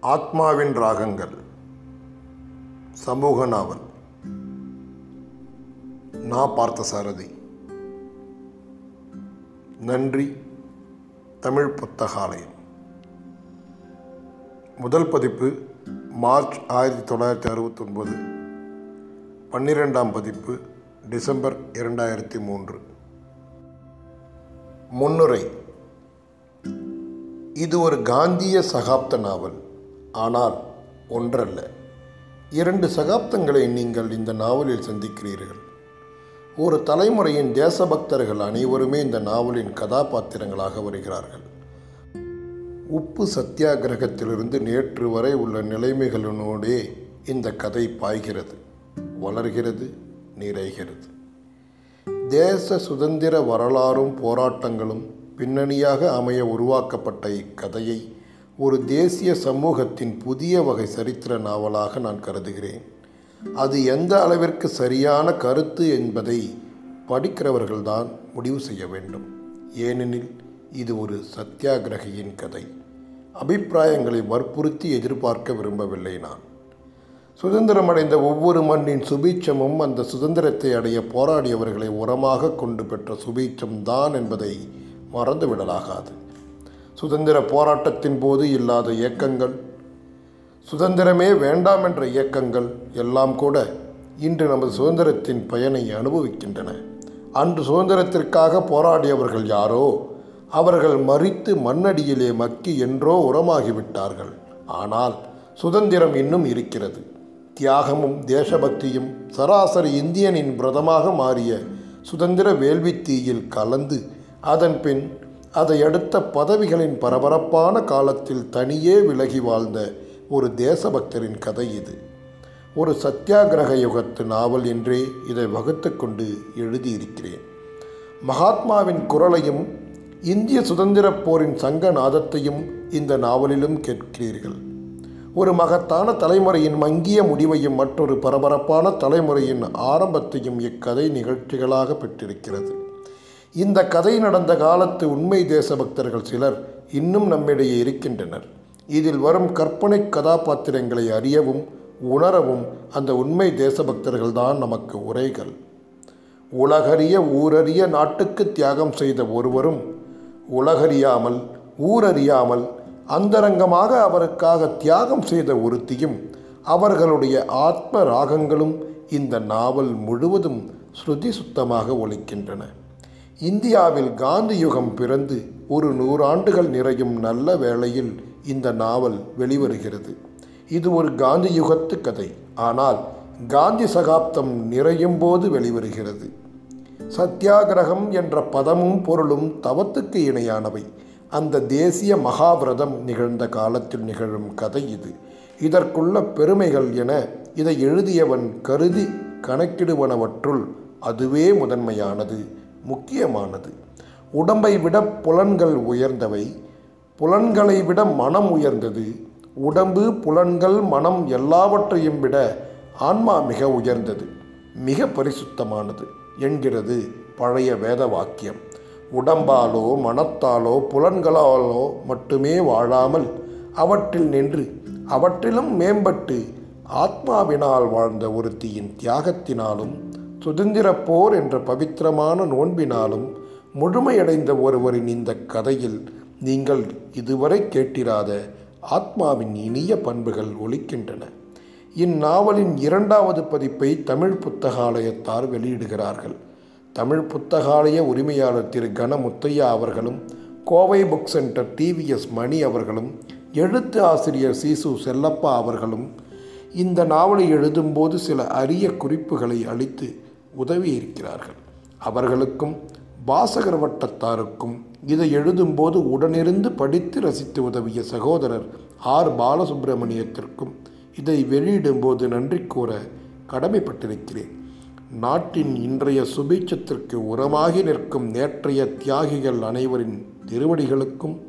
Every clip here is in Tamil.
ஆத்மாவின் ராகங்கள். சமூக நாவல். நான் பார்த்த சாரதி நன்றி தமிழ் புத்தகாலயம். முதல் பதிப்பு மார்ச் ஆயிரத்தி தொள்ளாயிரத்தி அறுபத்தொன்பது. பன்னிரெண்டாம் பதிப்பு டிசம்பர் இரண்டாயிரத்தி மூன்று. முன்னுரை. இது ஒரு காந்திய சகாப்த நாவல். ஆனால் ஒன்றல்ல. இரண்டு சகாப்தங்களை நீங்கள் இந்த நாவலில் சந்திக்கிறீர்கள். ஒரு தலைமுறையின் தேசபக்தர்கள் அனைவருமே இந்த நாவலின் கதாபாத்திரங்களாக வருகிறார்கள். உப்பு சத்தியாகிரகத்திலிருந்து நேற்று வரை உள்ள நிலைமைகளினோடே இந்த கதை பாய்கிறது வளர்கிறது நிறைகிறது. தேச சுதந்திர வரலாறும் போராட்டங்களும் பின்னணியாக அமைய உருவாக்கப்பட்ட இக்கதையை ஒரு தேசிய சமூகத்தின் புதிய வகை சரித்திர நாவலாக நான் கருதுகிறேன். அது எந்த அளவிற்கு சரியான கருத்து என்பதை படிக்கிறவர்கள்தான் முடிவு செய்ய வேண்டும். ஏனெனில் இது ஒரு சத்தியாகிரகியின் கதை. அபிப்பிராயங்களை வற்புறுத்தி எதிர்பார்க்க விரும்பவில்லை நான். சுதந்திரமடைந்த ஒவ்வொரு மண்ணின் சுபீட்சமும் அந்த சுதந்திரத்தை அடைய போராடியவர்களை உரமாக கொண்டு பெற்ற சுபீட்சம் தான் என்பதை மறந்துவிடலாகாது. சுதந்திர போராட்டத்தின் போது இல்லாத இயக்கங்கள் சுதந்திரமே வேண்டாம் என்ற இயக்கங்கள் எல்லாம் கூட இன்று நமது சுதந்திரத்தின் பயனை அனுபவிக்கின்றன. அன்று சுதந்திரத்திற்காக போராடியவர்கள் யாரோ அவர்கள் மறித்து மண்ணடியிலே மக்கி என்றோ உரமாகிவிட்டார்கள். ஆனால் சுதந்திரம் இன்னும் இருக்கிறது. தியாகமும் தேசபக்தியும் சராசரி இந்தியனின் பிரதமாக மாறிய சுதந்திர வேள்வித்தீயில் கலந்து அதன் பின் அதை அடுத்த பதவிகளின் பரபரப்பான காலத்தில் தனியே விலகி வாழ்ந்த ஒரு தேசபக்தரின் கதை இது. ஒரு சத்தியாகிரக யுகத்து நாவல் என்றே இதை வகுத்து கொண்டு எழுதியிருக்கிறேன். மகாத்மாவின் குரலையும் இந்திய சுதந்திரப் போரின் சங்க நாதத்தையும் இந்த நாவலிலும் கேட்கிறீர்கள். ஒரு மகத்தான தலைமுறையின் மங்கிய முடிவையும் மற்றொரு பரபரப்பான தலைமுறையின் ஆரம்பத்தையும் இக்கதை நிகழ்ச்சிகளாக பெற்றிருக்கிறது. இந்த கதை நடந்த காலத்து உண்மை தேசபக்தர்கள் சிலர் இன்னும் நம்மிடையே இருக்கின்றனர். இதில் வரும் கற்பனை கதாபாத்திரங்களை அறியவும் உணரவும் அந்த உண்மை தேசபக்தர்கள் தான் நமக்கு உரைகள். உலகறிய ஊரறிய நாட்டுக்கு தியாகம் செய்த ஒருவரும் உலகறியாமல் ஊரறியாமல் அந்தரங்கமாக அவருக்காக தியாகம் செய்த ஒருத்தியும் அவர்களுடைய ஆத்ம ராகங்களும் இந்த நாவல் முழுவதும் ஸ்ருதி சுத்தமாக ஒலிக்கின்றன. இந்தியாவில் காந்தி யுகம் பிறந்து ஒரு நூறாண்டுகள் நிறையும் நல்ல வேளையில் இந்த நாவல் வெளிவருகிறது. இது ஒரு காந்தி யுகத்து கதை. ஆனால் காந்தி சகாப்தம் நிறையும் போது வெளிவருகிறது. சத்தியாகிரகம் என்ற பதமும் பொருளும் தவத்துக்கு இணையானவை. அந்த தேசிய மகாவிரதம் நிகழ்ந்த காலத்தில் நிகழும் கதை இது. இதற்குள்ள பெருமைகள் என இதை எழுதியவன் கருதி கணக்கிடுவனவற்றுள் அதுவே முதன்மையானது. முக்கியமானது. உடம்பை விட புலன்கள் உயர்ந்தவை. புலன்களை விட மனம் உயர்ந்தது. உடம்பு புலன்கள் மனம் எல்லாவற்றையும் விட ஆன்மா மிக உயர்ந்தது. மிக பரிசுத்தமானது என்கிறது பழைய வேத வாக்கியம். உடம்பாலோ மனத்தாலோ புலன்களாலோ மட்டுமே வாழாமல் அவற்றில் நின்று அவற்றிலும் மேம்பட்டு ஆத்மாவினால் வாழ்ந்த ஒருத்தியின் தியாகத்தினாலும் சுதந்திரப் போர் என்ற பவித்திரமான நோன்பினாலும் முழுமையடைந்த ஒருவரின் இந்த கதையில் நீங்கள் இதுவரை கேட்டிராத ஆத்மாவின் இனிய பண்புகள் ஒலிக்கின்றன. இந்நாவலின் இரண்டாவது பதிப்பை தமிழ் புத்தகாலயத்தார் வெளியிடுகிறார்கள். தமிழ் புத்தகாலய உரிமையாளர் திரு கன முத்தையா அவர்களும் Kovai book centre TVS Mani அவர்களும் எழுத்து ஆசிரியர் சீசு செல்லப்பா அவர்களும் இந்த நாவலை எழுதும்போது சில அரிய குறிப்புகளை அளித்து உதவி இருக்கிறார்கள் அவர்களுக்கும் வாசகர் வட்டத்தாருக்கும் இதை எழுதும்போது உடனிருந்து படித்து ரசித்து உதவிய சகோதரர் ஆர். பாலசுப்பிரமணியத்திற்கும் இதை வெளியிடும்போது நன்றி கூற கடமைப்பட்டிருக்கிறேன். நாட்டின் இன்றைய சுபீட்சத்திற்கு உரமாகி நிற்கும் நேற்றைய தியாகிகள் அனைவரின் திருவடிகளுக்கும்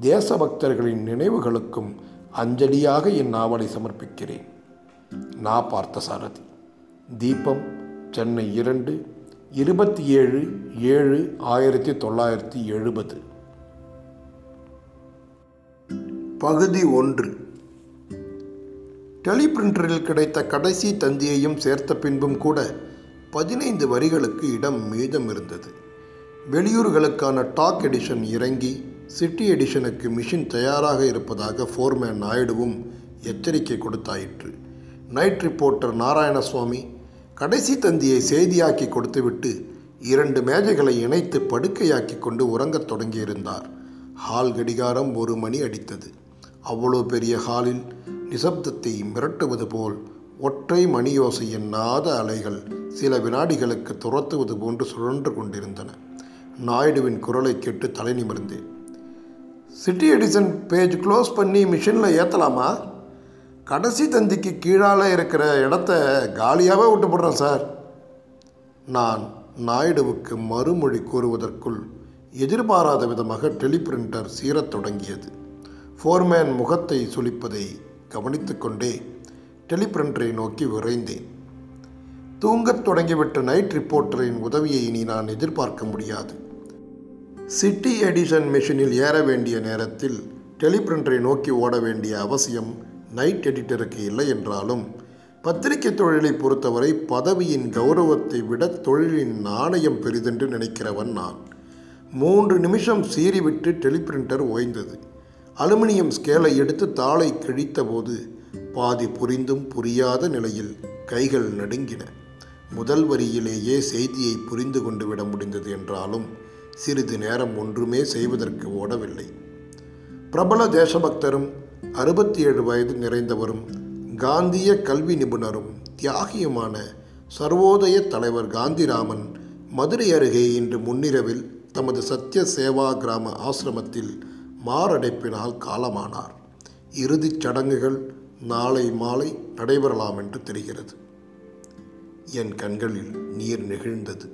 தேசபக்தர்களின் நினைவுகளுக்கும் அஞ்சலியாக இந்நாவலை சமர்ப்பிக்கிறேன். நா பார்த்த சாரதி தீபம் சென்னை இரண்டு இருபத்தி ஏழு ஏழு ஆயிரத்தி தொள்ளாயிரத்தி எழுபது. பகுதி ஒன்று. டெலிபிரிண்டரில் கிடைத்த கடைசி தந்தியையும் சேர்த்த பின்பும் கூட பதினைந்து வரிகளுக்கு இடம் மீதம் இருந்தது. வெளியூர்களுக்கான டாக் எடிஷன் இறங்கி சிட்டி எடிஷனுக்கு மிஷின் தயாராக இருப்பதாக ஃபோர்மேன் நாயுடுவும் எச்சரிக்கை கொடுத்தாயிற்று. நைட் ரிப்போர்ட்டர் நாராயணசுவாமி கடைசி தந்தியை செய்தியாக்கி கொடுத்துவிட்டு இரண்டு மேஜைகளை இணைத்து படுக்கையாக்கி கொண்டு உறங்கத் தொடங்கியிருந்தார். ஹால் கடிகாரம் ஒரு மணி அடித்தது. அவ்வளோ பெரிய ஹாலில் நிசப்தத்தை மிரட்டுவது போல் ஒற்றை மணியோசை எண்ணாத அலைகள் சில வினாடிகளுக்கு துரத்துவது போன்று சுழன்று கொண்டிருந்தன. நாயுடுவின் குரலை கேட்டு தலை நிமிர்ந்தேன். சிட்டி எடிசன் பேஜ் க்ளோஸ் பண்ணி மிஷினில் ஏற்றலாமா கடைசி தந்திக்கு கீழால் இருக்கிற இடத்த காலியாகவே விட்டு போடுறேன் சார். நான் நாயுடுவுக்கு மறுமொழி கூறுவதற்குள் எதிர்பாராத விதமாக டெலிபிரிண்டர் சீரத் தொடங்கியது. ஃபோர்மேன் முகத்தை சுளிப்பதை கவனித்துக்கொண்டே டெலிபிரிண்டரை நோக்கி விரைந்தேன். தூங்கத் தொடங்கிவிட்ட நைட் ரிப்போர்ட்டரின் உதவியை இனி நான் எதிர்பார்க்க முடியாது. சிட்டி எடிஷன் மெஷினில் ஏற வேண்டிய நேரத்தில் டெலிபிரிண்டரை நோக்கி ஓட வேண்டிய அவசியம் நைட் எடிட்டருக்கு இல்லை என்றாலும் பத்திரிகை தொழிலை பொறுத்தவரை பதவியின் கௌரவத்தை விட தொழிலின் நாணயம் பெரிதென்று நினைக்கிறவன் நான். மூன்று நிமிஷம் சீறிவிட்டு டெலிபிரிண்டர் ஓய்ந்தது. அலுமினியம் ஸ்கேலை எடுத்து தாளை கிழித்தபோது பாதி புரிந்தும் புரியாத நிலையில் கைகள் நடுங்கின. முதல் வரியிலேயே செய்தியை புரிந்து கொண்டு விட முடிந்தது என்றாலும் சிறிது நேரம் ஒன்றுமே செய்வதற்கு ஓடவில்லை. பிரபல தேசபக்தரும் அறுபத்தி ஏழு வயது நிறைந்தவரும் காந்திய கல்வி நிபுணரும் தியாகியுமான சர்வோதய தலைவர் காந்திராமன் மதுரை அருகே இன்று முன்னிரவில் தமது சத்திய சேவா கிராம ஆசிரமத்தில் மாரடைப்பினால் காலமானார். இறுதிச் சடங்குகள் நாளை மாலை நடைபெறலாம் என்று தெரிகிறது. என் கண்களில் நீர் நெகிழ்ந்தது.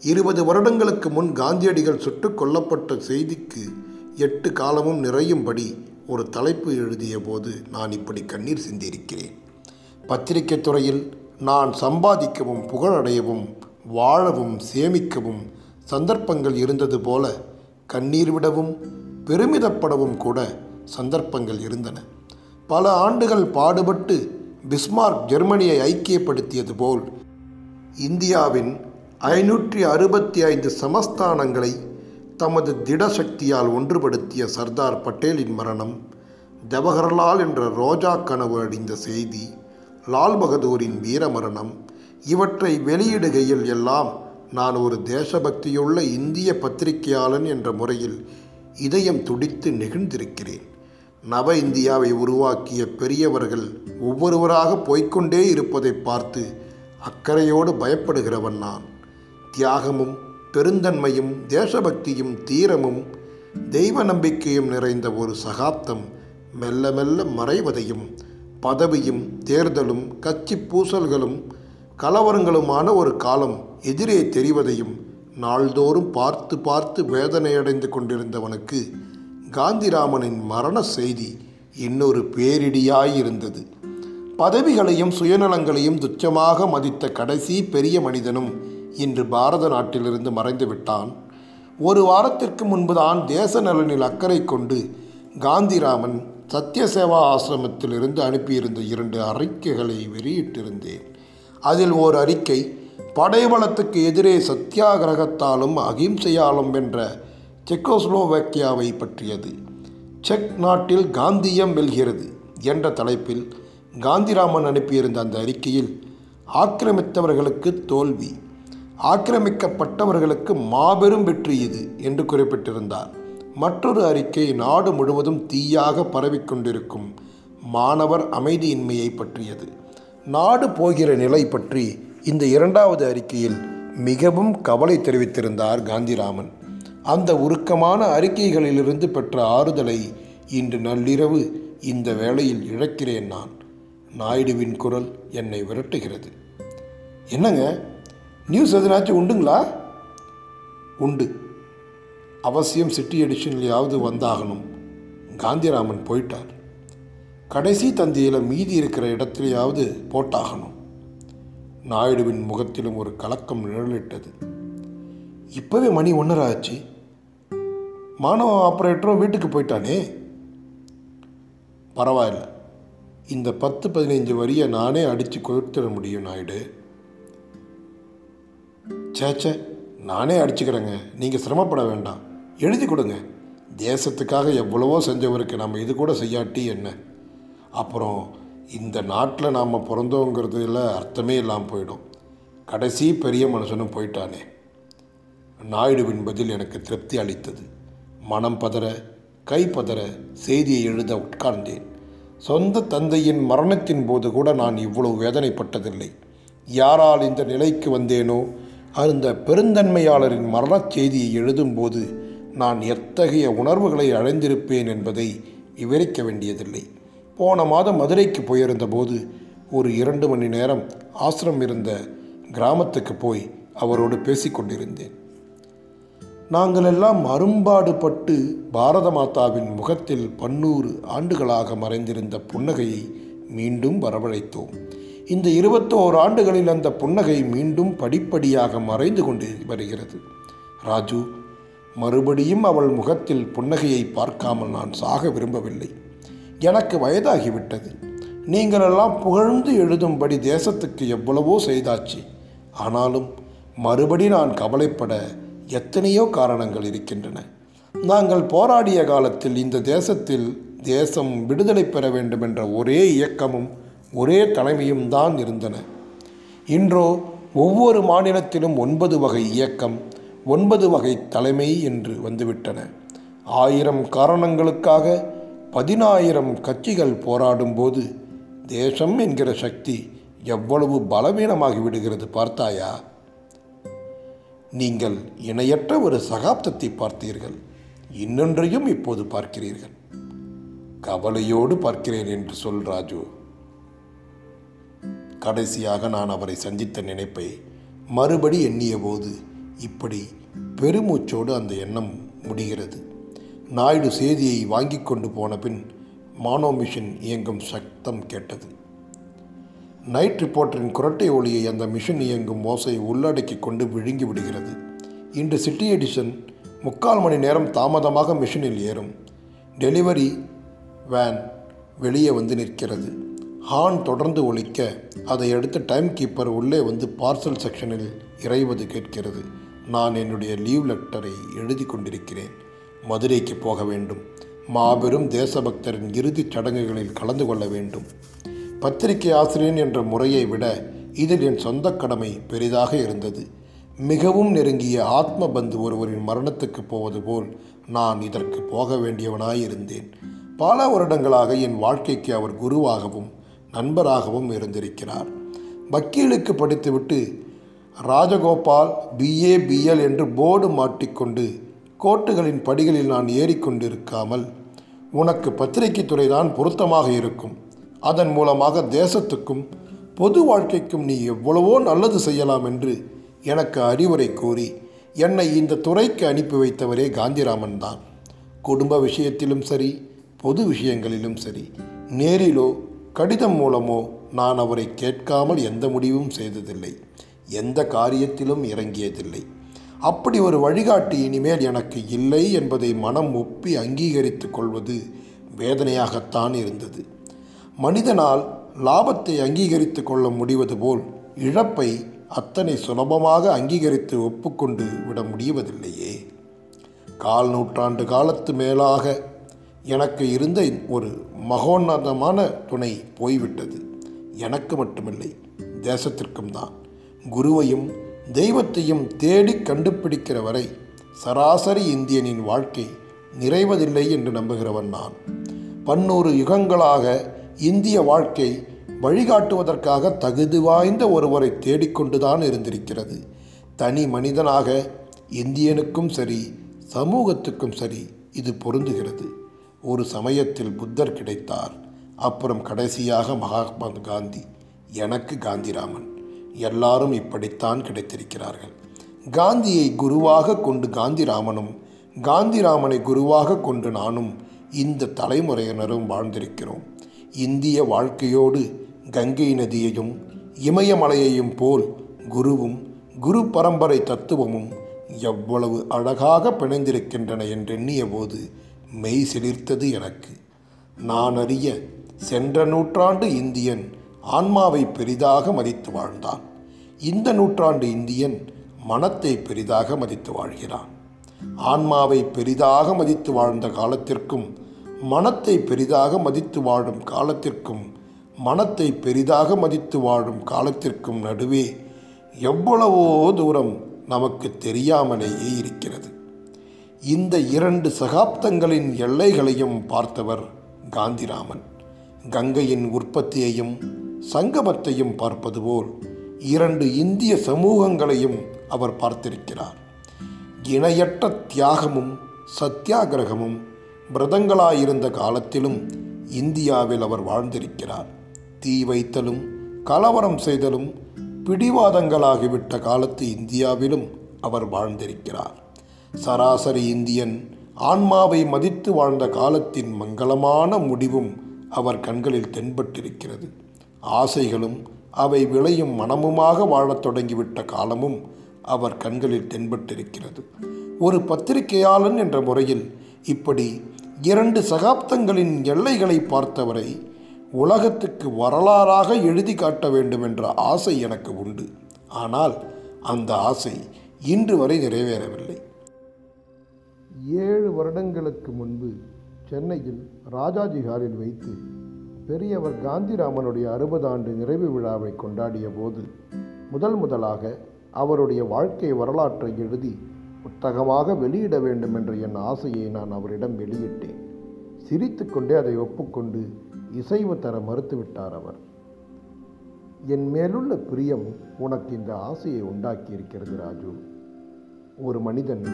இருபது வருடங்களுக்கு முன் காந்தியடிகள் சுட்டுக் கொல்லப்பட்ட செய்திக்கு எட்டு காலமும் நிறையும்படி ஒரு தலைப்பு எழுதிய போது நான் இப்படி கண்ணீர் சிந்தியிருக்கிறேன். பத்திரிகை துறையில் நான் சம்பாதிக்கவும் புகழடையவும் வாழவும் சேமிக்கவும் சந்தர்ப்பங்கள் இருந்தது போல கண்ணீர் விடவும் பெருமிதப்படவும் கூட சந்தர்ப்பங்கள் இருந்தன. பல ஆண்டுகள் பாடுபட்டு பிஸ்மார்க் ஜெர்மனியை ஐக்கியப்படுத்தியது போல் இந்தியாவின் ஐநூற்றி அறுபத்தி ஐந்து சமஸ்தானங்களை தமது திடசக்தியால் ஒன்றுபடுத்திய சர்தார் பட்டேலின் மரணம் ஜவஹர்லால் என்ற ரோஜா கனவு அடைந்த செய்தி லால் பகதூரின் வீரமரணம் இவற்றை வெளியிடுகையில் எல்லாம் நான் ஒரு தேசபக்தியுள்ள இந்திய பத்திரிகையாளன் என்ற முறையில் இதயம் துடித்து நெகிழ்ந்திருக்கிறேன். நவ இந்தியாவை உருவாக்கிய பெரியவர்கள் ஒவ்வொருவராக போய்க்கொண்டே இருப்பதை பார்த்து அக்கறையோடு பயப்படுகிறவன் நான். தியாகமும் பெருந்தன்மையும் தேசபக்தியும் தீரமும் தெய்வ நம்பிக்கையும் நிறைந்த ஒரு சகாப்தம் மெல்ல மெல்ல மறைவதையும் பதவியும் தேர்தலும் கட்சி பூசல்களும் கலவரங்களுமான ஒரு காலம் எதிரே தெரிவதையும் நாள்தோறும் பார்த்து பார்த்து வேதனையடைந்து கொண்டிருந்தவனுக்கு காந்திராமனின் மரண செய்தி இன்னொரு பேரிடியாயிருந்தது. பதவிகளையும் சுயநலங்களையும் துச்சமாக மதித்த கடைசி பெரிய மனிதனும் இன்று பாரத நாட்டிலிருந்து மறைந்து விட்டான் ஒரு வாரத்திற்கு முன்புதான் தேச நலனில் அக்கறை கொண்டு காந்திராமன் சத்யசேவா ஆசிரமத்திலிருந்து அனுப்பியிருந்த இரண்டு அறிக்கைகளை வெளியிட்டிருந்தேன். அதில் ஓர் அறிக்கை படைபலத்துக்கு எதிரே சத்தியாகிரகத்தாலும் அகிம்சையாலும் வென்ற செக்கோஸ்லோவேக்கியாவை பற்றியது. செக் நாட்டில் காந்தியம் வெல்கிறது என்ற தலைப்பில் காந்திராமன் அனுப்பியிருந்த அந்த அறிக்கையில் ஆக்கிரமித்தவர்களுக்கு தோல்வி. ஆக்கிரமிக்கப்பட்டவர்களுக்கு மாபெரும் வெற்றி இது என்று குறிப்பிட்டிருந்தார். மற்றொரு அறிக்கை நாடு முழுவதும் தீயாக பரவிக்கொண்டிருக்கும் மாணவர் அமைதியின்மையை பற்றியது. நாடு போகிற நிலை பற்றி இந்த இரண்டாவது அறிக்கையில் மிகவும் கவலை தெரிவித்திருந்தார் காந்திராமன். அந்த உருக்கமான அறிக்கைகளிலிருந்து பெற்ற ஆறுதலை இன்று நள்ளிரவு இந்த வேளையில் இழக்கிறேன் நான். நாயுடுவின் குரல் என்னை விரட்டுகிறது. என்னங்க? நியூஸ் எதனாச்சும் உண்டுங்களா? உண்டு. அவசியம் சிட்டி எடிஷன்லையாவது வந்தாகணும். காந்திராமன் போயிட்டார். கடைசி தந்தியில் மீதி இருக்கிற இடத்துலையாவது போட்டாகணும். நாயுடுவின் முகத்திலும் ஒரு கலக்கம் நிழலிட்டது. இப்போவே மணி ஒன்றரை ஆச்சு மாணவ ஆப்ரேட்டரும் வீட்டுக்கு போயிட்டானே. பரவாயில்ல. இந்த பத்து பதினைஞ்சு வரியை நானே அடித்து கொடுத்துட முடியும் நாயுடு. சேச்சே நானே அடிச்சுக்கிறேங்க. நீங்கள் சிரமப்பட வேண்டாம். எழுதி கொடுங்க. தேசத்துக்காக எவ்வளவோ செஞ்சவருக்கு நம்ம இது கூட செய்யாட்டி என்ன? அப்புறம் இந்த நாட்டில் நாம் பிறந்தோங்கிறதுல அர்த்தமே இல்லாமல் போயிடும். கடைசி பெரிய மனுஷனும் போயிட்டானே. நாயுடுவின் பதில் எனக்கு திருப்தி அளித்தது. மனம் பதற கை பதற செய்தியை எழுத உட்கார்ந்தேன். சொந்த தந்தையின் மரணத்தின் போது கூட நான் இவ்வளவு வேதனைப்பட்டதில்லை. யாரால் இந்த நிலைக்கு வந்தேனோ அந்த பெருந்தன்மையாளரின் மரணச் செய்தியை எழுதும்போது நான் எத்தகைய உணர்வுகளை அடைந்திருப்பேன் என்பதை விவரிக்க வேண்டியதில்லை. போன மாதம் மதுரைக்கு போயிருந்தபோது ஒரு இரண்டு மணி நேரம் ஆசிரம் இருந்த கிராமத்துக்கு போய் அவரோடு பேசிக்கொண்டிருந்தேன். நாங்கள் எல்லாம் அரும்பாடுபட்டு பாரத மாதாவின் முகத்தில் பன்னூறு ஆண்டுகளாக மறைந்திருந்த புன்னகையை மீண்டும் வரவழைத்தோம். இந்த இருபத்தோரு ஆண்டுகளில் அந்த புன்னகை மீண்டும் படிப்படியாக மறைந்து கொண்டு வருகிறது. ராஜு மறுபடியும் அவள் முகத்தில் புன்னகையை பார்க்காமல் நான் சாக விரும்பவில்லை. எனக்கு வயதாகிவிட்டது. நீங்களெல்லாம் புகழ்ந்து எழுதும்படி தேசத்துக்கு எவ்வளவோ செய்தாச்சு. ஆனாலும் மறுபடி நான் கவலைப்பட எத்தனையோ காரணங்கள் இருக்கின்றன. நாங்கள் போராடிய காலத்தில் இந்த தேசத்தில் தேசம் விடுதலை பெற வேண்டும் என்ற ஒரே இயக்கமும் ஒரே தலைமையும் தான் இருந்தன. இன்றோ ஒவ்வொரு மாநிலத்திலும் ஒன்பது வகை இயக்கம் ஒன்பது வகை தலைமை என்று வந்துவிட்டன. ஆயிரம் காரணங்களுக்காக பதினாயிரம் கட்சிகள் போராடும்போது தேசம் என்கிற சக்தி எவ்வளவு பலவீனமாகி விடுகிறது பார்த்தாயா? நீங்கள் இணையற்ற ஒரு சகாப்தத்தை பார்த்தீர்கள். இன்னொன்றையும் இப்போது பார்க்கிறீர்கள். கவலையோடு பார்க்கிறேன் என்று சொல் ராஜு. கடைசியாக நான் அவரை சந்தித்த நினைப்பை மறுபடி எண்ணிய போது இப்படி பெருமூச்சோடு அந்த எண்ணம் முடிகிறது. நாயுடு செய்தியை வாங்கி கொண்டு போன பின் மானோ மிஷின் இயங்கும் சத்தம் கேட்டது. நைட் ரிப்போர்ட்டரின் குரட்டை ஒளியை அந்த மிஷின் இயங்கும் ஓசை உள்ளடக்கி கொண்டு விழுங்கி விடுகிறது. இன்று சிட்டி எடிஷன் முக்கால் மணி நேரம் தாமதமாக மிஷினில் ஏறும். டெலிவரி வேன் வெளியே வந்து நிற்கிறது. ஹார்ன் தொடர்ந்து ஒழிக்க அதை அடுத்து டைம் கீப்பர் உள்ளே வந்து பார்சல் செக்ஷனில் இறைவது கேட்கிறது. நான் என்னுடைய லீவ் லெட்டரை எழுதி கொண்டிருக்கிறேன். மதுரைக்கு போக வேண்டும். மாபெரும் தேசபக்தரின் இறுதிச் சடங்குகளில் கலந்து கொள்ள வேண்டும். பத்திரிகை ஆசிரியன் என்ற முறையை விட இதில் என் சொந்த கடமை பெரிதாக இருந்தது. மிகவும் நெருங்கிய ஆத்ம பந்து ஒருவரின் மரணத்துக்கு போவது போல் நான் இதற்கு போக வேண்டியவனாயிருந்தேன். பல வருடங்களாக என் வாழ்க்கைக்கு அவர் குருவாகவும் நண்பராகவும் இருந்திருக்கிறார். வக்கீலுக்கு படித்துவிட்டு ராஜகோபால் பிஏ பிஎல் என்று போர்டு மாட்டிக்கொண்டு கோர்ட்டுகளின் படிகளில் நான் ஏறிக்கொண்டிருக்காமல் உனக்கு பத்திரிகை துறைதான் பொருத்தமாக இருக்கும். அதன் மூலமாக தேசத்துக்கும் பொது வாழ்க்கைக்கும் நீ எவ்வளவோ நல்லது செய்யலாம் என்று எனக்கு அறிவுரை கூறி என்னை இந்த துறைக்கு அனுப்பி வைத்தவரே காந்திராமன் தான். குடும்ப விஷயத்திலும் சரி பொது விஷயங்களிலும் சரி நேரிலோ கடிதம் மூலமோ நான் அவரை கேட்காமல் எந்த முடிவும் செய்ததில்லை. எந்த காரியத்திலும் இறங்கியதில்லை. அப்படி ஒரு வழிகாட்டி இனிமேல் எனக்கு இல்லை என்பதை மனம் ஒப்பி அங்கீகரித்து கொள்வது வேதனையாகத்தான் இருந்தது. மனிதனால் லாபத்தை அங்கீகரித்து கொள்ள முடிவது போல் இழப்பை அத்தனை சுலபமாக அங்கீகரித்து ஒப்புக்கொண்டு விட முடிவதில்லையே. கால் நூற்றாண்டு காலத்து மேலாக எனக்கு இருந்த ஒரு மகோன்னதமான துணை போய்விட்டது. எனக்கு மட்டுமில்லை தேசத்திற்கும் தான். குருவையும் தெய்வத்தையும் தேடி கண்டுபிடிக்கிற வரை சராசரி இந்தியனின் வாழ்க்கை நிறைவதில்லை என்று நம்புகிறவன் நான். பன்னூறு யுகங்களாக இந்திய வாழ்க்கை வழிகாட்டுவதற்காக தகுதி வாய்ந்த ஒருவரை தேடிக்கொண்டுதான் இருந்திருக்கிறது. தனி மனிதனாக இந்தியனுக்கும் சரி சமூகத்துக்கும் சரி இது பொருந்துகிறது. ஒரு சமயத்தில் புத்தர் கிடைத்தார். அப்புறம் கடைசியாக மகாத்மா காந்தி எனக்கு காந்திராமன். எல்லாரும் இப்படித்தான் கிடைத்திருக்கிறார்கள். காந்தியை குருவாக கொண்டு காந்திராமனும் காந்திராமனை குருவாக கொண்டு நானும் இந்த தலைமுறையினரும் வாழ்ந்திருக்கிறோம். இந்திய வாழ்க்கையோடு கங்கை நதியையும் இமயமலையையும் போல் குருவும் குரு பரம்பரை தத்துவமும் எவ்வளவு அழகாக பிணைந்திருக்கின்றன என்றெண்ணிய போது மெய் சிலிர்த்தது எனக்கு. நான் அறிய சென்ற நூற்றாண்டு இந்தியன் ஆன்மாவை பெரிதாக மதித்து வாழ்ந்தான். இந்த நூற்றாண்டு இந்தியன் மனத்தை பெரிதாக மதித்து வாழ்கிறான். ஆன்மாவை பெரிதாக மதித்து வாழ்ந்த காலத்திற்கும் மனத்தை பெரிதாக மதித்து வாழும் காலத்திற்கும் மனத்தை பெரிதாக மதித்து வாழும் காலத்திற்கும் நடுவே எவ்வளவோ தூரம் நமக்கு தெரியாமலேயே இருக்கிறது. இந்த இரண்டு சகாப்தங்களின் எல்லைகளையும் பார்த்தவர் காந்திராமன். கங்கையின் உற்பத்தியையும் சங்கமத்தையும் பார்ப்பது போல் இரண்டு இந்திய சமூகங்களையும் அவர் பார்த்திருக்கிறார். இணையற்ற தியாகமும் சத்தியாகிரகமும் பிரதங்களாயிருந்த காலத்திலும் இந்தியாவில் அவர் வாழ்ந்திருக்கிறார். தீ வைத்தலும் கலவரம் செய்தலும் பிடிவாதங்களாகிவிட்ட காலத்து இந்தியாவிலும் அவர் வாழ்ந்திருக்கிறார். சராசரி இந்தியன் ஆன்மாவை மதித்து வாழ்ந்த காலத்தின் மங்களமான முடிவும் அவர் கண்களில் தென்பட்டிருக்கிறது. ஆசைகளும் அவை விளையும் மனமுமாக வாழத் தொடங்கிவிட்ட காலமும் அவர் கண்களில் தென்பட்டிருக்கிறது. ஒரு பத்திரிகையாளன் என்ற முறையில் இப்படி இரண்டு சகாப்தங்களின் எல்லைகளை பார்த்தவரை உலகத்துக்கு வரலாறாக எழுதி காட்ட வேண்டும் என்ற ஆசை எனக்கு உண்டு. ஆனால் அந்த ஆசை இன்று வரை நிறைவேறவில்லை. ஏழு வருடங்களுக்கு முன்பு சென்னையில் ராஜாஜி ஹாலில் வைத்து பெரியவர் காந்திராமனுடைய அறுபது ஆண்டு நிறைவு விழாவை கொண்டாடிய போது முதல் முதலாக அவருடைய வாழ்க்கை வரலாற்றை எழுதி புத்தகமாக வெளியிட வேண்டும் என்ற என் ஆசையை நான் அவரிடம் வெளியிட்டேன். சிரித்துக்கொண்டே அதை ஒப்புக்கொண்டு இசைவு தர மறுத்துவிட்டார் அவர். என் மேலுள்ள பிரியம் உனக்கு இந்த ஆசையை உண்டாக்கி இருக்கிறது ராஜு. ஒரு மனிதன்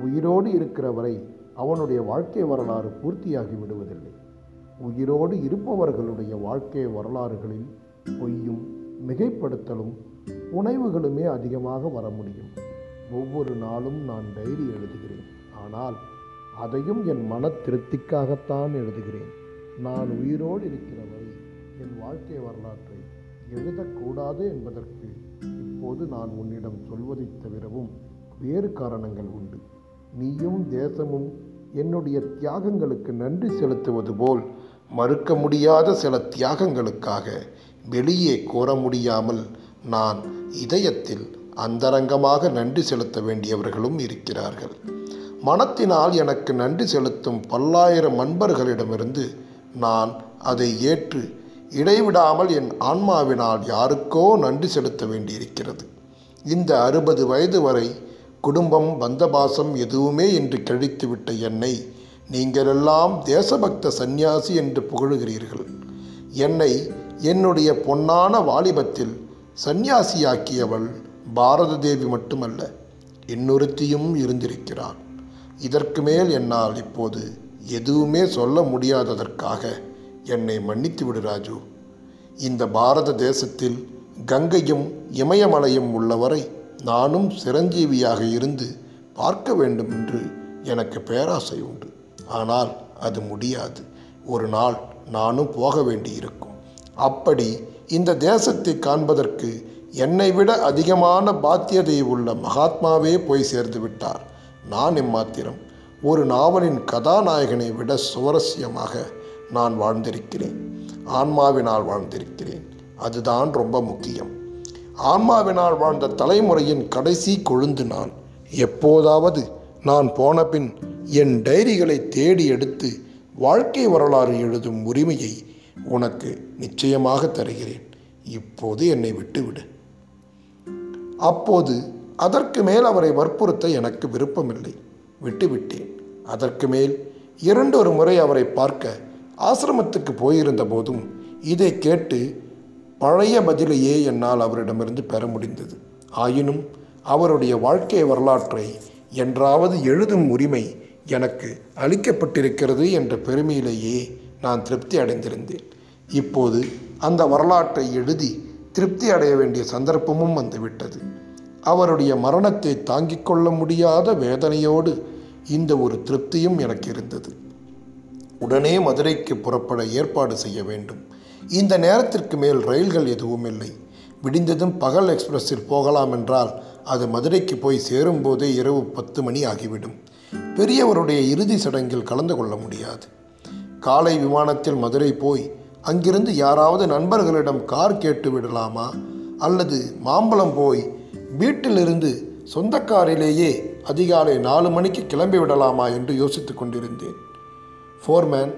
உயிரோடு இருக்கிற வரை அவனுடைய வாழ்க்கை வரலாறு பூர்த்தியாகி விடுவதில்லை. உயிரோடு இருப்பவர்களுடைய வாழ்க்கை வரலாறுகளில் பொய்யும் மிகைப்படுத்தலும் உணவுகளுமே அதிகமாக வர முடியும். ஒவ்வொரு நாளும் நான் டைரி எழுதுகிறேன். ஆனால் அதையும் என் மன திருப்திக்காகத்தான் எழுதுகிறேன். நான் உயிரோடு இருக்கிற வரை என் வாழ்க்கை வரலாற்றை எழுதக்கூடாது என்பதற்கு இப்போது நான் உன்னிடம் சொல்வதைத் தவிரவும் வேறு காரணங்கள் உண்டு. நீயும் தேசமும் என்னுடைய தியாகங்களுக்கு நன்றி செலுத்துவது போல் மறுக்க முடியாத சில தியாகங்களுக்காக வெளியே கோர முடியாமல் நான் இதயத்தில் அந்தரங்கமாக நன்றி செலுத்த வேண்டியவர்களும் இருக்கிறார்கள். மனத்தினால் எனக்கு நன்றி செலுத்தும் பல்லாயிரம் அன்பர்களிடமிருந்து நான் அதை ஏற்று இடைவிடாமல் என் ஆன்மாவினால் யாருக்கோ நன்றி செலுத்த வேண்டியிருக்கிறது. இந்த அறுபது வயது வரை குடும்பம் பந்தபாசம் எதுவுமே என்று கழித்துவிட்ட என்னை நீங்களெல்லாம் தேசபக்த சந்நியாசி என்று புகழுகிறீர்கள். என்னை என்னுடைய பொன்னான வாலிபத்தில் சந்நியாசியாக்கியவள் பாரத தேவி மட்டுமல்ல இன்னொருத்தியும் இருந்திருக்கிறாள். இதற்கு மேல் என்னால் இப்போது எதுவுமே சொல்ல முடியாததற்காக என்னை மன்னித்து விடு ராஜு. இந்த பாரத தேசத்தில் கங்கையும் இமயமலையும் உள்ளவரை நானும் சிரஞ்சீவியாக இருந்து பார்க்க வேண்டும் என்று எனக்கு பேராசை உண்டு. ஆனால் அது முடியாது. ஒரு நாள் நானும் போக வேண்டியிருக்கும். அப்படி இந்த தேசத்தை காண்பதற்கு என்னை விட அதிகமான பாத்தியதை உள்ள மகாத்மாவே போய் சேர்ந்து விட்டார். நான் இம்மாத்திரம் ஒரு நாவலின் கதாநாயகனை விட சுவாரஸ்யமாக நான் வாழ்ந்திருக்கிறேன். ஆன்மாவினால் வாழ்ந்திருக்கிறேன். அதுதான் ரொம்ப முக்கியம். ஆன்மாவினால் வாழ்ந்த தலைமுறையின் கடைசி கொழுந்து நான். எப்போதாவது நான் போனபின் என் டைரிகளை தேடி எடுத்து வாழ்க்கை வரலாறு எழுதும் உரிமையை உனக்கு நிச்சயமாக தருகிறேன். இப்போது என்னை விட்டுவிடு. அப்போது அதற்கு மேல் அவரை வற்புறுத்த எனக்கு விருப்பமில்லை. விட்டுவிட்டேன். அதற்கு மேல் இரண்டொரு முறை அவரை பார்க்க ஆசிரமத்துக்கு போயிருந்த போதும் இதை கேட்டு பழைய பதிலையே என்னால் அவரிடமிருந்து பெற முடிந்தது. ஆயினும் அவருடைய வாழ்க்கை வரலாற்றை என்றாவது எழுதும் உரிமை எனக்கு அளிக்கப்பட்டிருக்கிறது என்ற பெருமையிலேயே நான் திருப்தி அடைந்திருந்தேன். இப்போது அந்த வரலாற்றை எழுதி திருப்தி அடைய வேண்டிய சந்தர்ப்பமும் வந்துவிட்டது. அவருடைய மரணத்தை தாங்கிக் கொள்ள முடியாத வேதனையோடு இந்த ஒரு திருப்தியும் எனக்கு இருந்தது. உடனே மதுரைக்கு புறப்பட ஏற்பாடு செய்ய வேண்டும். இந்த நேரத்திற்கு மேல் ரயில்கள் எதுவும் இல்லை. விடிந்ததும் பகல் எக்ஸ்பிரஸில் போகலாம் என்றால் அது மதுரைக்கு போய் சேரும்போதே இரவு பத்து மணி ஆகிவிடும். பெரியவருடைய இறுதி சடங்கில் கலந்து கொள்ள முடியாது. காலை விமானத்தில் மதுரை போய் அங்கிருந்து யாராவது நண்பர்களிடம் கார் கேட்டு விடலாமா? அல்லது மாம்பழம் போய் வீட்டிலிருந்து சொந்த காரிலேயே அதிகாலை நாலு மணிக்கு கிளம்பி விடலாமா என்று யோசித்து கொண்டிருந்தேன். ஃபோர்மேன்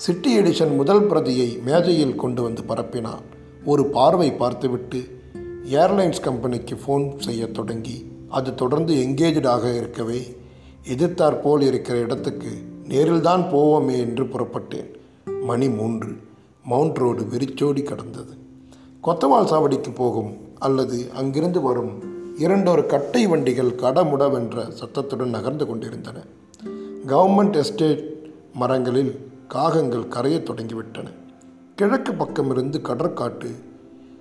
சிட்டி எடிஷன் முதல் பிரதியை மேஜையில் கொண்டு வந்து பரப்பினான் ஒரு பார்வை பார்த்துவிட்டு ஏர்லைன்ஸ் கம்பெனிக்கு ஃபோன் செய்யத் தொடங்கி அது தொடர்ந்து எங்கேஜாக இருக்கவே எதிர்த்தாற்போல் இருக்கிற இடத்துக்கு நேரில்தான் போவோமே என்று புறப்பட்டேன். மணி மூன்று. மவுண்ட் ரோடு வெறிச்சோடி கடந்தது. கொத்தவால் சாவடிக்கு போகும் அல்லது அங்கிருந்து வரும் இரண்டொரு கட்டை வண்டிகள் கடமுடவென்ற சத்தத்துடன் நகர்ந்து கொண்டிருந்தன. கவர்மெண்ட் எஸ்டேட் மரங்களில் காகங்கள் கரையத் தொடங்கிவிட்டன. கிழக்கு பக்கமிருந்து கடற்காட்டு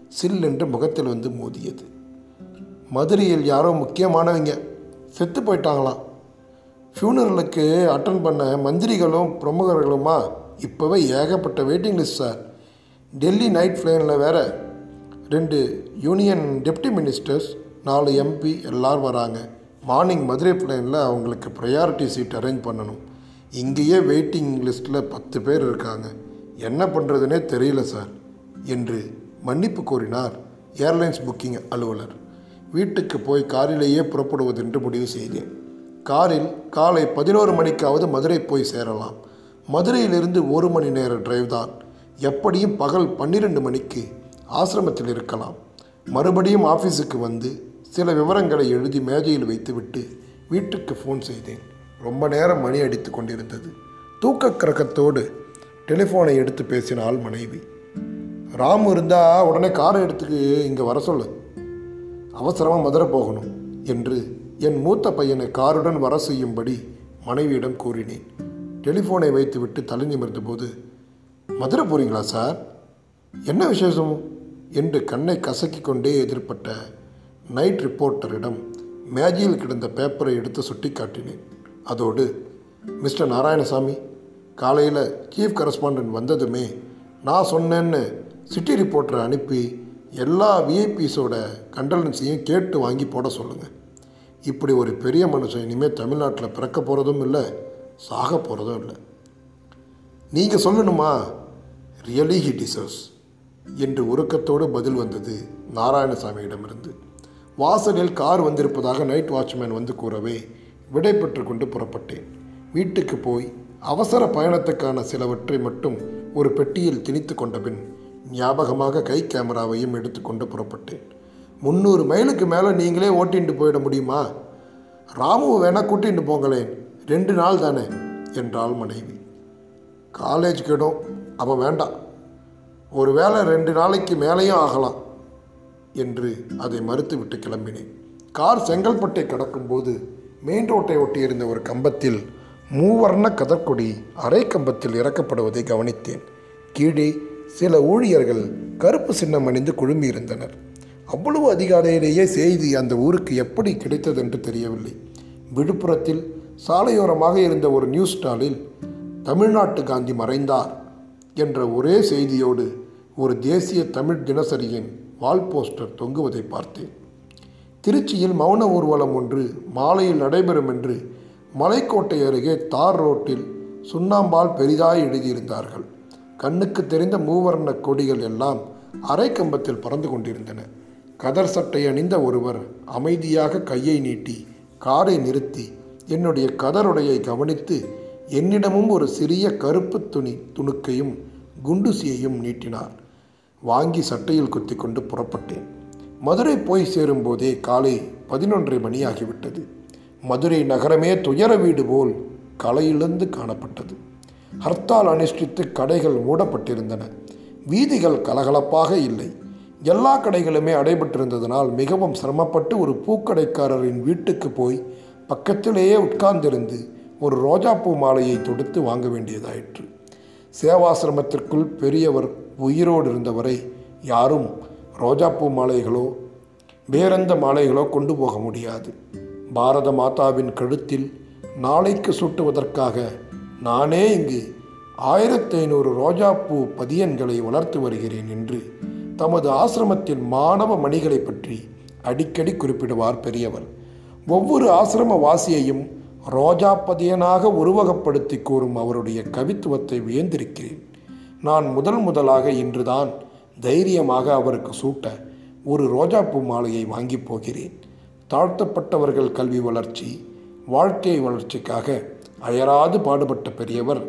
சில்லென்று முகத்தில் வந்து மோதியது. மதுரையில் யாரோ முக்கியமானவங்க. செத்து போயிட்டாங்களாம் ஃபியூனரலுக்கு அட்டன் பண்ண மந்திரிகளும் பிரமுகர்களுமா? இப்போவே ஏகப்பட்ட waiting list sir Delhi night ஃப்ளைனில் வேற ரெண்டு யூனியன் டெப்டி மினிஸ்டர்ஸ் நாலு எம்பி எல்லோரும் வராங்க. மார்னிங் மதுரை ஃப்ளைனில் அவங்களுக்கு ப்ரையாரிட்டி சீட் அரேஞ்ச் பண்ணணும். இங்கேயே வெயிட்டிங் லிஸ்ட்டில் பத்து பேர் இருக்காங்க. என்ன பண்ணுறதுனே தெரியல சார் என்று மன்னிப்பு கூறினார் ஏர்லைன்ஸ் புக்கிங் அலுவலர். வீட்டுக்கு போய் காரிலேயே புறப்படுவதென்று முடிவு செய்தேன். காரில் காலை பதினோரு மணிக்காவது மதுரை போய் சேரலாம். மதுரையிலிருந்து ஒரு மணி நேர டிரைவ் தான். எப்படியும் பகல் பன்னிரெண்டு மணிக்கு ஆசிரமத்தில் இருக்கலாம். மறுபடியும் ஆஃபீஸுக்கு வந்து சில விவரங்களை எழுதி மேஜையில் வைத்துவிட்டு வீட்டுக்கு ஃபோன் செய்தேன். ரொம்ப நேரம் மணி அடித்து கொண்டிருந்தது. தூக்க கிரகத்தோடு டெலிஃபோனை எடுத்து பேசினாள் மனைவி. ராம் இருந்தால் உடனே காரை எடுத்துக்கு இங்கே வர சொல்லு. அவசரமாக மதுரை போகணும் என்று என் மூத்த பையனை காருடன் வர செய்யும்படி மனைவியிடம் கூறினேன். டெலிஃபோனை வைத்துவிட்டு தலை நிமிர்ந்தபோது மதுரை போகிறீங்களா சார்? என்ன விசேஷம்? என்று கண்ணை கசக்கி கொண்டே எதிர்ப்பட்ட நைட் ரிப்போர்ட்டரிடம் மேஜையில் கிடந்த பேப்பரை எடுத்து சுட்டி காட்டினேன் அதோடு மிஸ்டர் நாராயணசாமி காலையில் சீஃப் கரஸ்பாண்டன்ட் வந்ததுமே நான் சொன்னேன்னு சிட்டி ரிப்போர்ட்டரை அனுப்பி எல்லா விஐபிஸோட கண்டலன்ஸையும் கேட்டு வாங்கி போட சொல்லுங்கள் இப்படி ஒரு பெரிய மனுஷன் இனிமேல் தமிழ்நாட்டில் பிறக்க போகிறதும் இல்லை சாக போகிறதும் இல்லை. நீங்கள் சொல்லணுமா? ரியலி ஹி டிசர்வ்ஸ் என்று உருக்கத்தோடு பதில் வந்தது நாராயணசாமியிடமிருந்து. வாசலில் கார் வந்திருப்பதாக நைட் வாட்ச்மேன் வந்து கூறவே விடை பெற்று கொண்டு புறப்பட்டேன். வீட்டுக்கு போய் அவசர பயணத்துக்கான சிலவற்றை மட்டும் ஒரு பெட்டியில் திணித்து கொண்ட பின் ஞாபகமாக கை கேமராவையும் எடுத்துக்கொண்டு புறப்பட்டேன். முந்நூறு மைலுக்கு மேலே நீங்களே ஓட்டிட்டு போயிட முடியுமா? ராமுவை வேணால் கூட்டிட்டு போங்களேன். ரெண்டு நாள் தானே? என்றாள் மனைவி. காலேஜ் கிடும். அவன் வேண்டாம். ஒரு வேளை ரெண்டு நாளைக்கு மேலேயும் ஆகலாம் என்று அதை மறுத்துவிட்டு கிளம்பினேன். கார் செங்கல்பட்டை கடக்கும்போது மெயின் ரோட்டை ஒட்டியிருந்த ஒரு கம்பத்தில் மூவர்ண கதற்கொடி அரை கம்பத்தில் இறக்கப்படுவதை கவனித்தேன். கீழே சில ஊழியர்கள் கருப்பு சின்னம் அணிந்து குழுமியிருந்தனர். அவ்வளவு அதிகாலையிலேயே செய்தி அந்த ஊருக்கு எப்படி கிடைத்ததென்று தெரியவில்லை. விழுப்புரத்தில் சாலையோரமாக இருந்த ஒரு நியூஸ் ஸ்டாலில் தமிழ்நாட்டு காந்தி மறைந்தார் என்ற ஒரே செய்தியோடு ஒரு தேசிய தமிழ் தினசரியின் வால் போஸ்டர் தொங்குவதை பார்த்தேன். திருச்சியில் மௌன ஊர்வலம் ஒன்று மாலையில் நடைபெறும் என்று மலைக்கோட்டை அருகே தார் ரோட்டில் சுண்ணாம்பால் பெரிதாய் எழுதியிருந்தார்கள். கண்ணுக்கு தெரிந்த மூவர்ண கொடிகள் எல்லாம் அரை கம்பத்தில் பறந்து கொண்டிருந்தன. கதர் சட்டை அணிந்த ஒருவர் அமைதியாக கையை நீட்டி காரை நிறுத்தி என்னுடைய கதருடையை கவனித்து என்னிடமும் ஒரு சிறிய கருப்பு துணி துணுக்கையும் குண்டுசியையும் நீட்டினார். வாங்கி சட்டையில் குத்தி கொண்டு புறப்பட்டேன். மதுரை போய் சேரும்போதே காலை பதினொன்றரை மணி ஆகிவிட்டது மதுரை நகரமே துயர வீடு போல் கலையிழந்து காணப்பட்டது. ஹர்த்தால் அனுஷ்டித்து கடைகள் மூடப்பட்டிருந்தன. வீதிகள் கலகலப்பாக இல்லை. எல்லா கடைகளுமே அடைபட்டிருந்ததனால் மிகவும் சிரமப்பட்டு ஒரு பூக்கடைக்காரரின் வீட்டுக்கு போய் பக்கத்திலேயே உட்கார்ந்திருந்து ஒரு ரோஜாப்பூ மாலையை தொடுத்து வாங்க வேண்டியதாயிற்று. சேவாசிரமத்திற்குள் பெரியவர் உயிரோடு இருந்தவரை யாரும் ரோஜாப்பூ மாலைகளோ வேறெந்த மாலைகளோ கொண்டு போக முடியாது. பாரத மாதாவின் கழுத்தில் நாளைக்கு சூட்டுவதற்காக நானே இங்கு ஆயிரத்தி ஐநூறு ரோஜாப்பூ பதியன்களை வளர்த்து வருகிறேன் என்று தமது ஆசிரமத்தின் மாணவ மணிகளை பற்றி அடிக்கடி குறிப்பிடுவார் பெரியவர். ஒவ்வொரு ஆசிரம வாசியையும் ரோஜா பதியனாக உருவகப்படுத்தி கூறும் அவருடைய கவித்துவத்தை வியந்திருக்கிறேன். நான் முதல் முதலாக இன்றுதான் தைரியமாக அவருக்கு சூட்ட ஒரு ரோஜாப்பூ மாலையை வாங்கி போகிறேன். தாழ்த்தப்பட்டவர்கள் கல்வி வளர்ச்சி வாழ்க்கை வளர்ச்சிக்காக அயராது பாடுபட்ட பெரியவர்.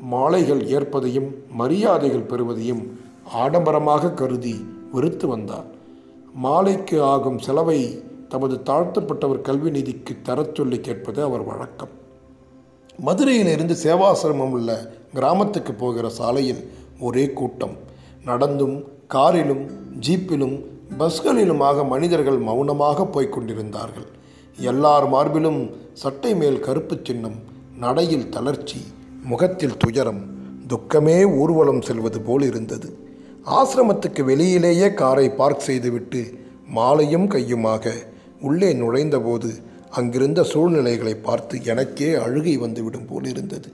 மாலைகள் ஏற்பதையும் மரியாதைகள் பெறுவதையும் ஆடம்பரமாக கருதி வெறுத்து வந்தார். மாலைக்கு ஆகும் செலவை தமது தாழ்த்தப்பட்டவர் கல்வி நிதிக்கு தரச் சொல்லி கேட்பது அவர் வழக்கம். மதுரையிலிருந்து சேவாசிரமம் உள்ள கிராமத்துக்கு போகிற சாலையில் ஒரே கூட்டம். நடந்தும் காரிலும் ஜீப்பிலும் பஸ்களிலுமாக மனிதர்கள் மௌனமாக போய்கொண்டிருந்தார்கள் எல்லார் மார்பிலும் சட்டை மேல் கருப்பு சின்னம் நடையில் தளர்ச்சி முகத்தில் துயரம் துக்கமே ஊர்வலம் செல்வது போல் இருந்தது ஆசிரமத்துக்கு வெளியிலேயே காரை பார்க் செய்துவிட்டு மாலையும் கையுமாக உள்ளே நுழைந்தபோது அங்கிருந்த சூழ்நிலைகளை பார்த்து எனக்கே அழுகை வந்துவிடும் போல் இருந்தது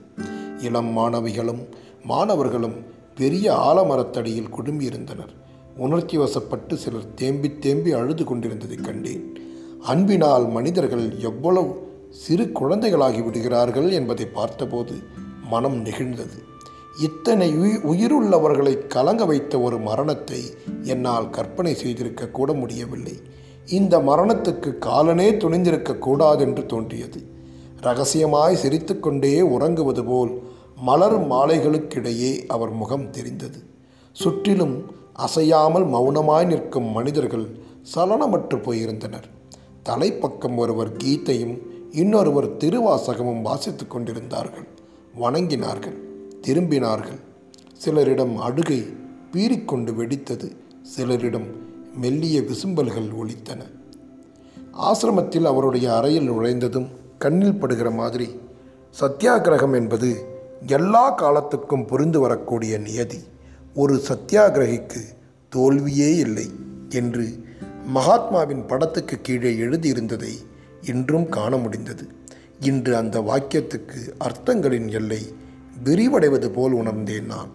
இளம் மாணவிகளும் மாணவர்களும் பெரிய ஆலமரத்தடியில் குடும்பியிருந்தனர் உணர்ச்சி வசப்பட்டு சிலர் தேம்பி தேம்பி அழுது கொண்டிருந்ததை கண்டேன். அன்பினால் மனிதர்கள் எவ்வளவு சிறு குழந்தைகளாகி விடுகிறார்கள் என்பதை பார்த்தபோது மனம் நெகிழ்ந்தது. இத்தனை உயி- உயிருள்ளவர்களை கலங்க வைத்த ஒரு மரணத்தை என்னால் கற்பனை செய்திருக்க கூட முடியவில்லை. இந்த மரணத்துக்கு காலனே துணிந்திருக்க கூடாதென்று தோன்றியது. ரகசியமாய் சிரித்துக்கொண்டே உறங்குவது போல் மலரும் மாலைகளுக்கிடையே அவர் முகம் தெரிந்தது. சுற்றிலும் அசையாமல் மௌனமாய் நிற்கும் மனிதர்கள் சலனமற்று போயிருந்தனர். தலைப்பக்கம் ஒருவர் கீதையும் இன்னொருவர் திருவாசகமும் வாசித்துக் கொண்டிருந்தார்கள். வணங்கினார்கள் திரும்பினார்கள். சிலரிடம் அழுகை பீறிக்கொண்டு வெடித்தது. சிலரிடம் மெல்லிய விசும்பல்கள் ஒலித்தன. ஆசிரமத்தில் அவருடைய அறையில் நுழைந்ததும் கண்ணில் படுகிற மாதிரி சத்தியாகிரகம் என்பது எல்லா காலத்துக்கும் புரிந்து வரக்கூடிய நியதி ஒரு சத்தியாகிரகிக்கு தோல்வியே இல்லை என்று மகாத்மாவின் படத்துக்கு கீழே எழுதியிருந்ததை இன்றும் காண முடிந்தது. இன்று அந்த வாக்கியத்துக்கு அர்த்தங்களின் எல்லை விரிவடைவது போல் உணர்ந்தேன் நான்.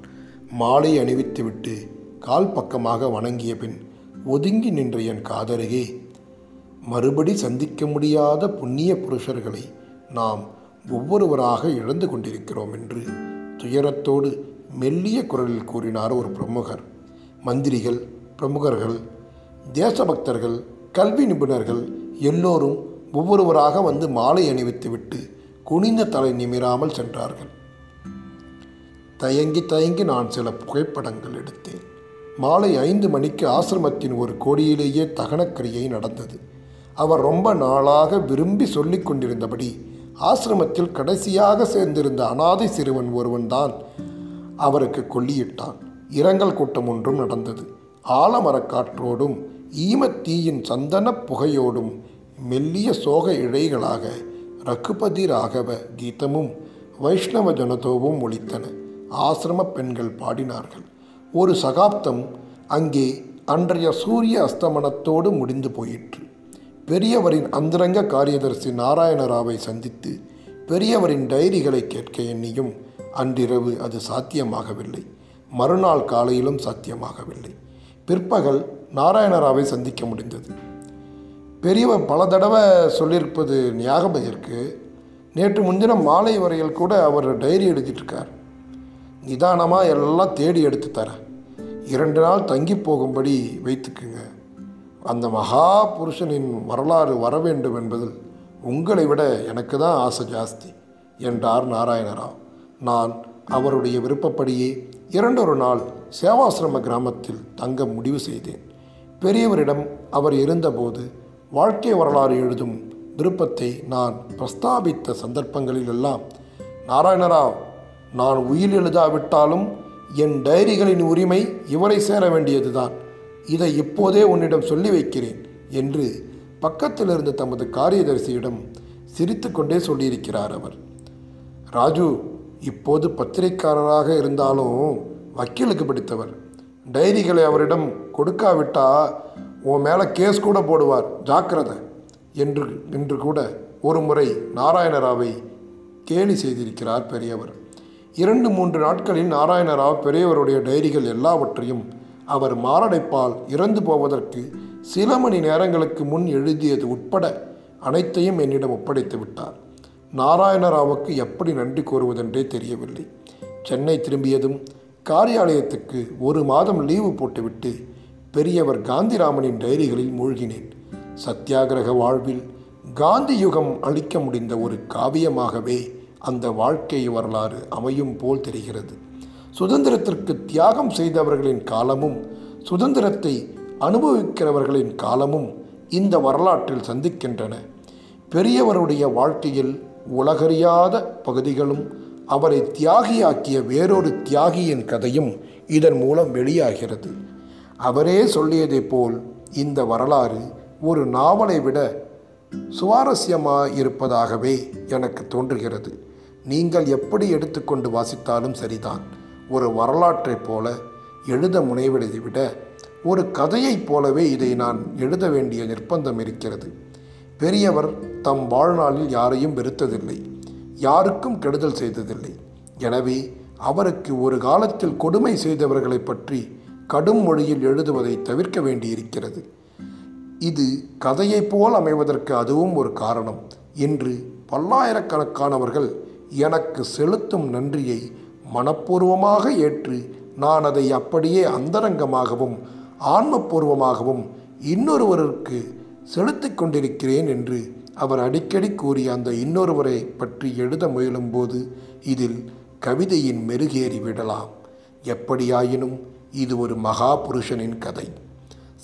மாலை அணிவித்துவிட்டு கால் பக்கமாக வணங்கிய பின் ஒதுங்கி நின்ற என் காதருகே மறுபடி சந்திக்க முடியாத புண்ணிய புருஷர்களை நாம் ஒவ்வொருவராக இழந்து கொண்டிருக்கிறோம் என்று துயரத்தோடு மெல்லிய குரலில் கூறினார் ஒரு பிரமுகர். மந்திரிகள் பிரமுகர்கள் தேசபக்தர்கள் கல்வி நிபுணர்கள் எல்லோரும் ஒவ்வொருவராக வந்து மாலை அணிவித்துவிட்டு குனிந்த தலை நிமிராமல் சென்றார்கள். தயங்கி தயங்கி நான் சில புகைப்படங்கள் எடுத்தேன். மாலை ஐந்து மணிக்கு ஆசிரமத்தின் ஒரு கோடியிலேயே தகனக்கிரியை நடந்தது. அவர் ரொம்ப நாளாக விரும்பி சொல்லிக் கொண்டிருந்தபடி ஆசிரமத்தில் கடைசியாக சேர்ந்திருந்த அனாதை சிறுவன் ஒருவன்தான் அவருக்கு கொல்லியிட்டான். இரங்கல் கூட்டம் ஒன்றும் நடந்தது. ஆலமரக் காற்றோடும் ஈமத்தீயின் சந்தன புகையோடும் மெல்லிய சோக இழைகளாக ரகுபதி ராகவ கீதமும் வைஷ்ணவ ஜனதோவும் ஒழித்தன ஆசிரம பெண்கள் பாடினார்கள். ஒரு சகாப்தம் அங்கே அன்றைய சூரிய அஸ்தமனத்தோடு முடிந்து போயிற்று. பெரியவரின் அந்தரங்க காரியதர்சி நாராயணராவை சந்தித்து பெரியவரின் டைரிகளை கேட்க எண்ணியும் அன்றிரவு அது சாத்தியமாகவில்லை. மறுநாள் காலையிலும் சாத்தியமாகவில்லை. பிற்பகல் நாராயணராவை சந்திக்க முடிந்தது. பெரியவர் பல தடவை சொல்லியிருப்பது ஞாபகம் நேற்று முன்தினம் மாலை வரையில் கூட அவர் டைரி எழுதிட்டுருக்கார். நிதானமாக எல்லாம் தேடி எடுத்து தரேன் இரண்டு நாள் தங்கி போகும்படி வைத்துக்குங்க. அந்த மகா புருஷனின் வரலாறு வர வேண்டும் என்பதில் உங்களை விட எனக்கு தான் ஆசை ஜாஸ்தி என்றார் நாராயணராவ். நான் அவருடைய விருப்பப்படியே இரண்டொரு நாள் சேவாசிரம கிராமத்தில் தங்க முடிவு செய்தேன். பெரியவரிடம் அவர் இருந்தபோது வாழ்க்கை வரலாறு எழுதும் விருப்பத்தை நான் பிரஸ்தாபித்த சந்தர்ப்பங்களில் எல்லாம் நாராயணராவ் நான் உயிர் எழுதாவிட்டாலும் என் டைரிகளின் உரிமை இவரை சேர வேண்டியதுதான். இதை இப்போதே உன்னிடம் சொல்லி வைக்கிறேன் என்று பக்கத்தில் இருந்த தமது காரியதரிசியிடம் சிரித்துக்கொண்டே சொல்லியிருக்கிறார் அவர். ராஜு இப்போது பத்திரிக்காரராக இருந்தாலும் வக்கீலுக்கு பிடித்தவர். டைரிகளை அவரிடம் கொடுக்காவிட்டா உன் மேலே கேஸ் கூட போடுவார் ஜாக்கிரதை என்று என்று கூட ஒரு முறை நாராயணராவை கேலி செய்திருக்கிறார் பெரியவர். இரண்டு மூன்று நாட்களில் நாராயணராவ் பெரியவருடைய டைரிகள் எல்லாவற்றையும் அவர் மாரடைப்பால் இறந்து போவதற்கு சில மணி நேரங்களுக்கு முன் எழுதியது உட்பட அனைத்தையும் என்னிடம் ஒப்படைத்து விட்டார். நாராயணராவுக்கு எப்படி நன்றி கூறுவதென்றே தெரியவில்லை. சென்னை திரும்பியதும் காரியாலயத்துக்கு ஒரு மாதம் லீவு போட்டுவிட்டு பெரியவர் காந்திராமனின் டைரிகளில் மூழ்கினேன். சத்தியாகிரக வாழ்வில் காந்தி யுகம் அளிக்க முடிந்த ஒரு காவியமாகவே அந்த வாழ்க்கை வரலாறு அமையும் போல் தெரிகிறது. சுதந்திரத்திற்கு தியாகம் செய்தவர்களின் காலமும் சுதந்திரத்தை அனுபவிக்கிறவர்களின் காலமும் இந்த வரலாற்றில் சந்திக்கின்றன. பெரியவருடைய வாழ்க்கையில் உலகறியாத பகுதிகளும் அவரை தியாகியாக்கிய வேறொரு தியாகியின் கதையும் இதன் மூலம் வெளியாகிறது. அவரே சொல்லியதைப் போல் இந்த வரலாறு ஒரு நாவலை விட சுவாரஸ்யமாயிருப்பதாகவே எனக்கு தோன்றுகிறது. நீங்கள் எப்படி எடுத்துக்கொண்டு வாசித்தாலும் சரிதான். ஒரு வரலாற்றைப் போல எழுத முனைவதை விட ஒரு கதையைப் போலவே இதை நான் எழுத வேண்டிய நிர்பந்தம் இருக்கிறது. பெரியவர் தம் வாழ்நாளில் யாரையும் வெறுத்ததில்லை. யாருக்கும் கெடுதல் செய்ததில்லை. எனவே அவருக்கு ஒரு காலத்தில் கொடுமை செய்தவர்களை பற்றி கடும் மொழியில் எழுதுவதை தவிர்க்க வேண்டியிருக்கிறது. இது கதையைப் போல் அமைவதற்கு அதுவும் ஒரு காரணம். என்று பல்லாயிரக்கணக்கானவர்கள் எனக்கு செலுத்தும் நன்றியை மனப்பூர்வமாக ஏற்று நான் அதை அப்படியே அந்தரங்கமாகவும் ஆன்மபூர்வமாகவும் இன்னொருவருக்கு செலுத்திக் கொண்டிருக்கிறேன் என்று அவர் அடிக்கடி கூறிய அந்த இன்னொருவரை பற்றி எழுத முயலும்போது இதில் கவிதையின் மெருகேறி விடலாம். எப்படியாயினும் இது ஒரு மகா புருஷனின் கதை.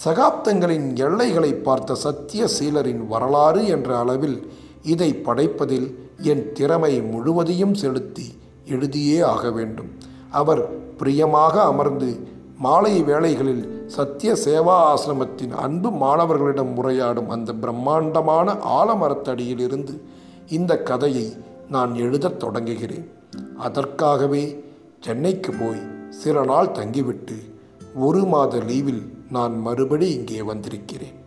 சகாப்தங்களின் எல்லைகளை பார்த்த சத்தியசீலரின் வரலாறு என்ற அளவில் இதை படைப்பதில் என் திறமை முழுவதையும் செலுத்தி எழுதியே ஆக வேண்டும். அவர் பிரியமாக அமர்ந்து மாலை வேளைகளில் சத்திய சேவா ஆசிரமத்தின் அன்பு மாணவர்களிடம் உரையாடும் அந்த பிரம்மாண்டமான ஆலமரத்தடியிலிருந்து இந்த கதையை நான் எழுதத் தொடங்குகிறேன். அதற்காகவே சென்னைக்கு போய் சில நாள் தங்கிவிட்டு ஒரு மாத லீவில் நான் மறுபடி இங்கே வந்திருக்கிறேன்.